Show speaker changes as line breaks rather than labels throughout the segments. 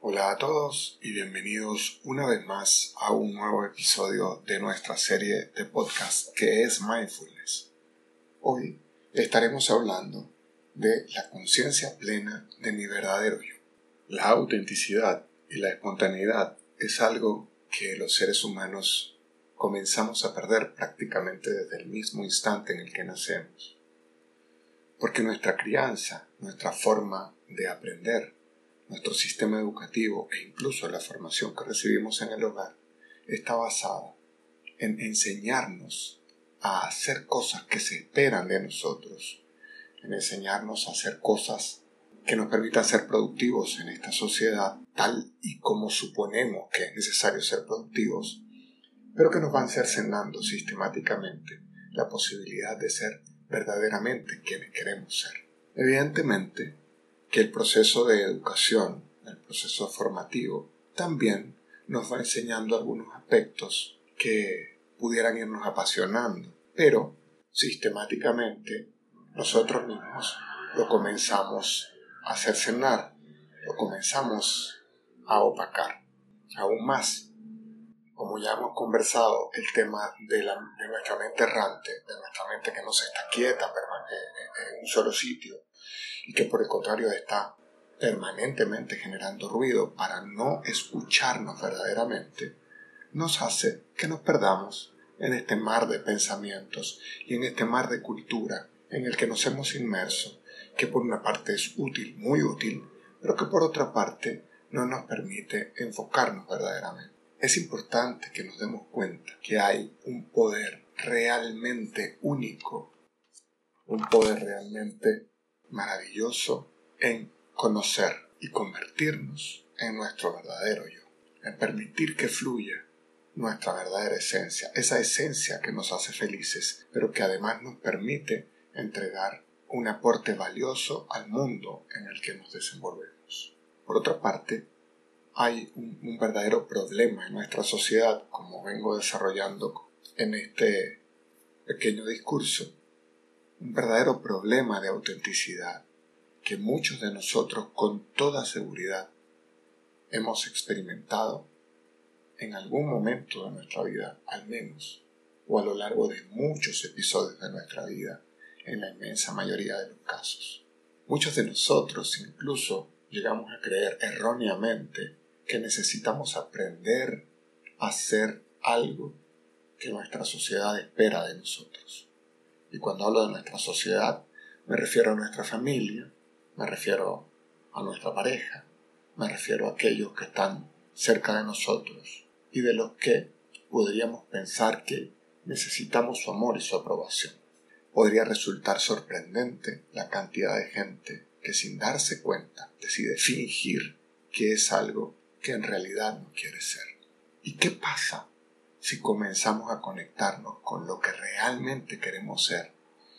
Hola a todos y bienvenidos una vez más a un nuevo episodio de nuestra serie de podcast que es Mindfulness. Hoy estaremos hablando de la conciencia plena de mi verdadero yo. La autenticidad y la espontaneidad es algo que los seres humanos comenzamos a perder prácticamente desde el mismo instante en el que nacemos. Porque nuestra crianza, nuestra forma de aprender, nuestro sistema educativo e incluso la formación que recibimos en el hogar está basada en enseñarnos a hacer cosas que se esperan de nosotros, en enseñarnos a hacer cosas que nos permitan ser productivos en esta sociedad tal y como suponemos que es necesario ser productivos, pero que nos van cercenando sistemáticamente la posibilidad de ser verdaderamente quienes queremos ser. Evidentemente, que el proceso de educación, el proceso formativo, también nos va enseñando algunos aspectos que pudieran irnos apasionando, pero sistemáticamente nosotros mismos lo comenzamos a cercenar, lo comenzamos a opacar aún más. Como ya hemos conversado, el tema de, la, de nuestra mente errante, de nuestra mente que no se está quieta en un solo sitio, y que por el contrario está permanentemente generando ruido para no escucharnos verdaderamente, nos hace que nos perdamos en este mar de pensamientos y en este mar de cultura en el que nos hemos inmerso, que por una parte es útil, muy útil, pero que por otra parte no nos permite enfocarnos verdaderamente. Es importante que nos demos cuenta que hay un poder realmente único, un poder realmente maravilloso en conocer y convertirnos en nuestro verdadero yo, en permitir que fluya nuestra verdadera esencia, esa esencia que nos hace felices, pero que además nos permite entregar un aporte valioso al mundo en el que nos desenvolvemos. Por otra parte, hay un, verdadero problema en nuestra sociedad, como vengo desarrollando en este pequeño discurso, un verdadero problema de autenticidad que muchos de nosotros con toda seguridad hemos experimentado en algún momento de nuestra vida, al menos, o a lo largo de muchos episodios de nuestra vida, en la inmensa mayoría de los casos. Muchos de nosotros incluso llegamos a creer erróneamente que necesitamos aprender a hacer algo que nuestra sociedad espera de nosotros. Y cuando hablo de nuestra sociedad, me refiero a nuestra familia, me refiero a nuestra pareja, me refiero a aquellos que están cerca de nosotros y de los que podríamos pensar que necesitamos su amor y su aprobación. Podría resultar sorprendente la cantidad de gente que sin darse cuenta decide fingir que es algo que en realidad no quiere ser. ¿Y qué pasa si comenzamos a conectarnos con lo que realmente queremos ser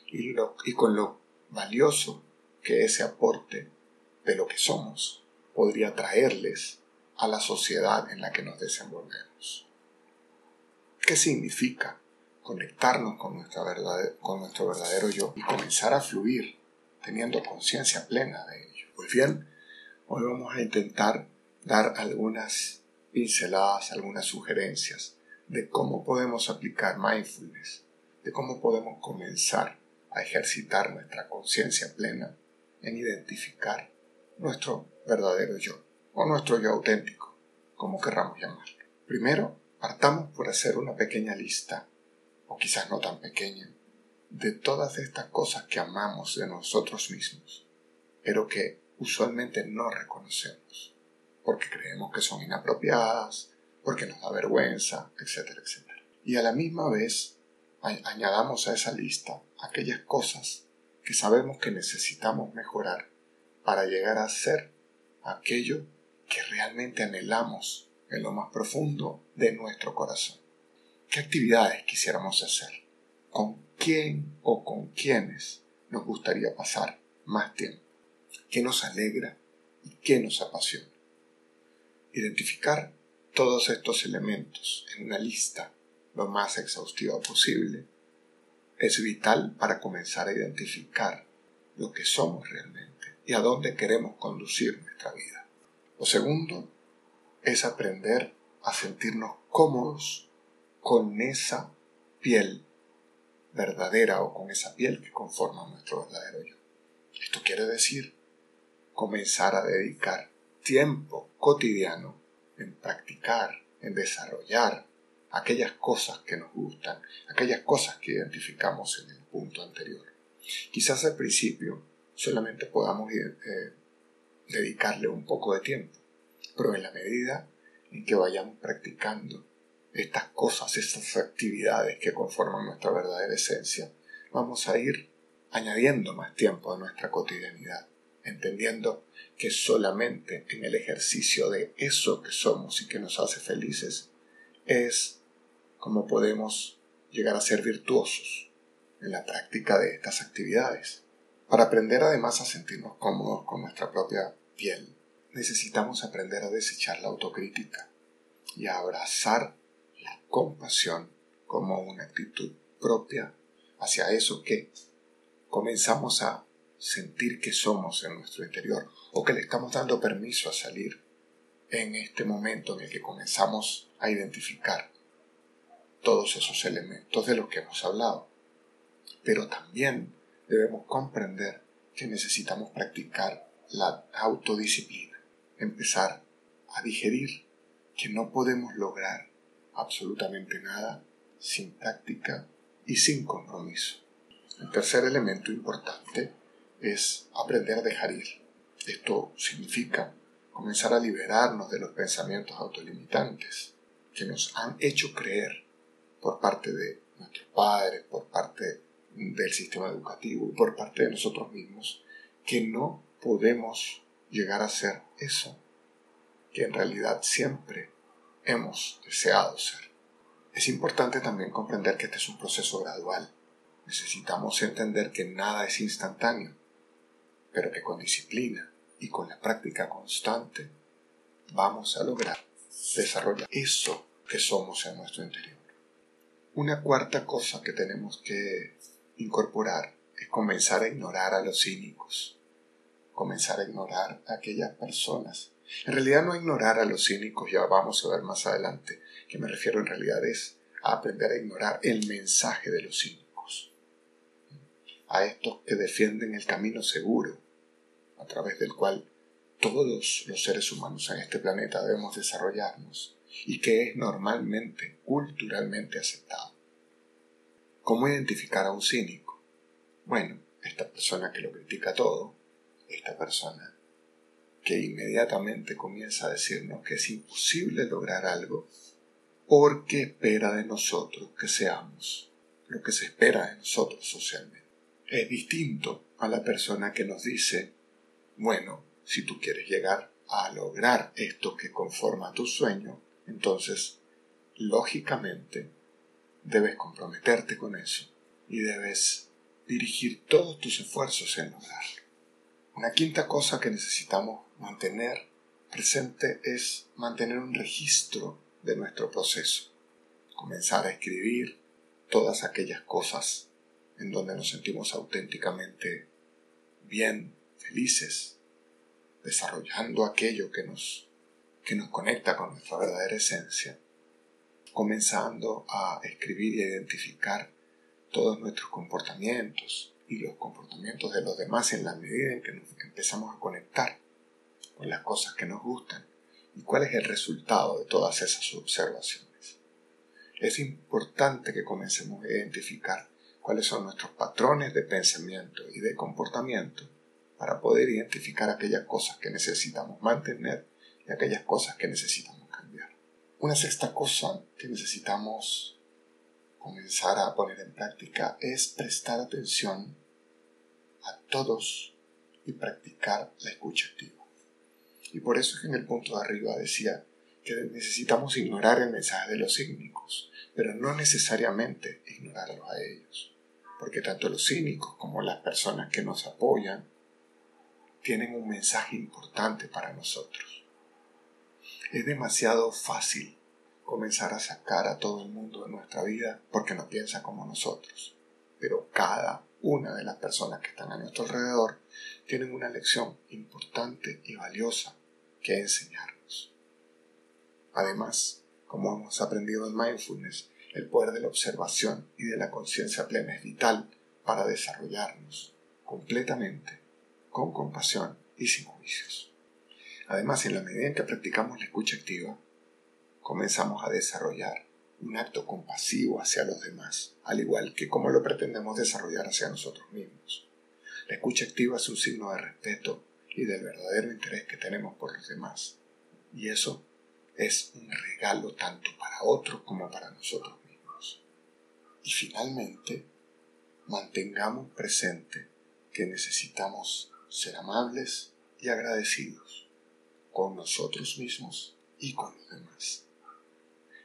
y, y con lo valioso que ese aporte de lo que somos podría traerles a la sociedad en la que nos desenvolvemos. ¿Qué significa conectarnos con, nuestra verdad, con nuestro verdadero yo y comenzar a fluir teniendo conciencia plena de ello? Pues bien, hoy vamos a intentar dar algunas pinceladas, algunas sugerencias de cómo podemos aplicar mindfulness, de cómo podemos comenzar a ejercitar nuestra conciencia plena en identificar nuestro verdadero yo o nuestro yo auténtico, como querramos llamarlo. Primero, partamos por hacer una pequeña lista, o quizás no tan pequeña, de todas estas cosas que amamos de nosotros mismos, pero que usualmente no reconocemos, porque creemos que son inapropiadas, porque nos da vergüenza, etcétera, etcétera. Y a la misma vez añadamos a esa lista aquellas cosas que sabemos que necesitamos mejorar para llegar a ser aquello que realmente anhelamos en lo más profundo de nuestro corazón. ¿Qué actividades quisiéramos hacer? ¿Con quién o con quiénes nos gustaría pasar más tiempo? ¿Qué nos alegra y qué nos apasiona? Identificar todos estos elementos en una lista lo más exhaustiva posible es vital para comenzar a identificar lo que somos realmente y a dónde queremos conducir nuestra vida. Lo segundo es aprender a sentirnos cómodos con esa piel verdadera o con esa piel que conforma nuestro verdadero yo. Esto quiere decir comenzar a dedicar tiempo cotidiano en practicar, en desarrollar aquellas cosas que nos gustan, aquellas cosas que identificamos en el punto anterior. Quizás al principio solamente podamos eh, dedicarle un poco de tiempo, pero en la medida en que vayamos practicando estas cosas, estas actividades que conforman nuestra verdadera esencia, vamos a ir añadiendo más tiempo a nuestra cotidianidad, entendiendo que solamente en el ejercicio de eso que somos y que nos hace felices es como podemos llegar a ser virtuosos en la práctica de estas actividades. Para aprender además a sentirnos cómodos con nuestra propia piel, necesitamos aprender a desechar la autocrítica y a abrazar la compasión como una actitud propia hacia eso que comenzamos a sentir que somos en nuestro interior o que le estamos dando permiso a salir en este momento en el que comenzamos a identificar todos esos elementos de los que hemos hablado. Pero también debemos comprender que necesitamos practicar la autodisciplina, empezar a digerir que no podemos lograr absolutamente nada sin práctica y sin compromiso. El tercer elemento importante es aprender a dejar ir. Esto significa comenzar a liberarnos de los pensamientos autolimitantes que nos han hecho creer por parte de nuestros padres, por parte del sistema educativo y por parte de nosotros mismos, que no podemos llegar a ser eso que en realidad siempre hemos deseado ser. Es importante también comprender que este es un proceso gradual. Necesitamos entender que nada es instantáneo, pero que con disciplina y con la práctica constante vamos a lograr desarrollar eso que somos en nuestro interior. Una cuarta cosa que tenemos que incorporar es comenzar a ignorar a los cínicos, comenzar a ignorar a aquellas personas. En realidad no ignorar a los cínicos, ya vamos a ver más adelante, que me refiero en realidad es a aprender a ignorar el mensaje de los cínicos, a estos que defienden el camino seguro, a través del cual todos los seres humanos en este planeta debemos desarrollarnos y que es normalmente, culturalmente aceptado. ¿Cómo identificar a un cínico? Bueno, esta persona que lo critica todo, esta persona que inmediatamente comienza a decirnos que es imposible lograr algo porque espera de nosotros que seamos lo que se espera de nosotros socialmente. Es distinto a la persona que nos dice, bueno, si tú quieres llegar a lograr esto que conforma tu sueño, entonces, lógicamente, debes comprometerte con eso y debes dirigir todos tus esfuerzos en lograrlo. Una quinta cosa que necesitamos mantener presente es mantener un registro de nuestro proceso. Comenzar a escribir todas aquellas cosas en donde nos sentimos auténticamente bien, felices, desarrollando aquello que nos que nos conecta con nuestra verdadera esencia, comenzando a escribir y identificar todos nuestros comportamientos y los comportamientos de los demás en la medida en que nos empezamos a conectar con las cosas que nos gustan y cuál es el resultado de todas esas observaciones. Es importante que comencemos a identificar cuáles son nuestros patrones de pensamiento y de comportamiento para poder identificar aquellas cosas que necesitamos mantener aquellas cosas que necesitamos cambiar. Una sexta cosa que necesitamos comenzar a poner en práctica es prestar atención a todos y practicar la escucha activa. Y por eso es que en el punto de arriba decía que necesitamos ignorar el mensaje de los cínicos, pero no necesariamente ignorarlos a ellos, porque tanto los cínicos como las personas que nos apoyan tienen un mensaje importante para nosotros. Es demasiado fácil comenzar a sacar a todo el mundo de nuestra vida porque no piensa como nosotros. Pero cada una de las personas que están a nuestro alrededor tienen una lección importante y valiosa que enseñarnos. Además, como hemos aprendido en mindfulness, el poder de la observación y de la conciencia plena es vital para desarrollarnos completamente, con compasión y sin juicios. Además, en la medida en que practicamos la escucha activa, comenzamos a desarrollar un acto compasivo hacia los demás, al igual que como lo pretendemos desarrollar hacia nosotros mismos. La escucha activa es un signo de respeto y del verdadero interés que tenemos por los demás. Y eso es un regalo tanto para otros como para nosotros mismos. Y finalmente, mantengamos presente que necesitamos ser amables y agradecidos con nosotros mismos y con los demás.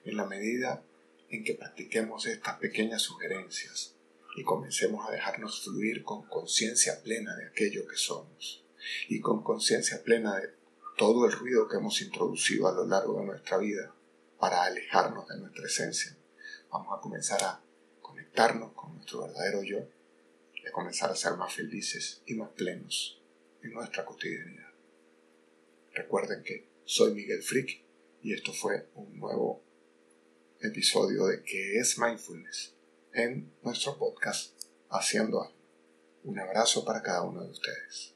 En la medida en que practiquemos estas pequeñas sugerencias y comencemos a dejarnos fluir con conciencia plena de aquello que somos y con conciencia plena de todo el ruido que hemos introducido a lo largo de nuestra vida para alejarnos de nuestra esencia, vamos a comenzar a conectarnos con nuestro verdadero yo y a comenzar a ser más felices y más plenos en nuestra cotidianidad. Recuerden que soy Miguel Frick y esto fue un nuevo episodio de ¿Qué es mindfulness? en nuestro podcast Haciendo algo. Un abrazo para cada uno de ustedes.